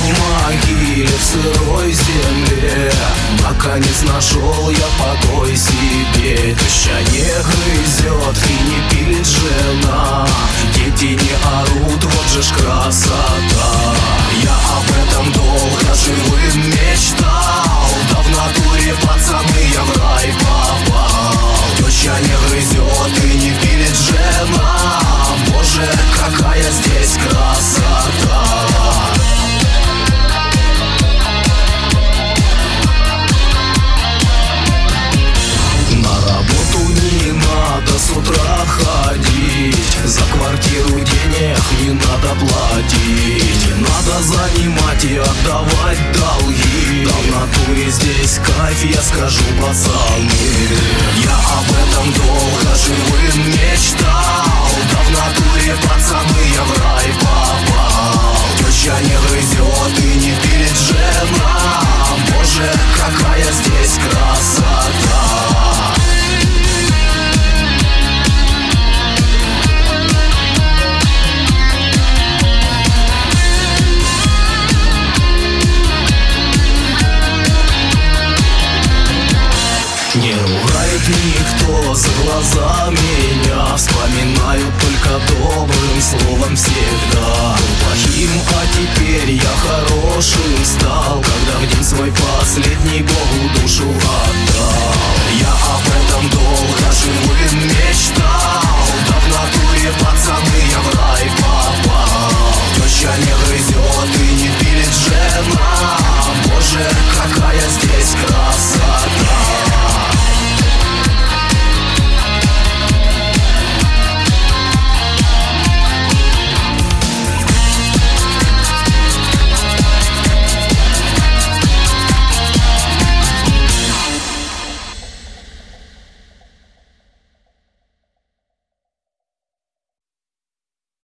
могиле, в сырой земле. Наконец нашел я покой себе. Теща не грызет и не пилит жена. Надо платить. Надо занимать и отдавать долги. Да в натуре здесь кайф, я скажу, пацаны. Я об этом долго никто за глаза меня вскрыл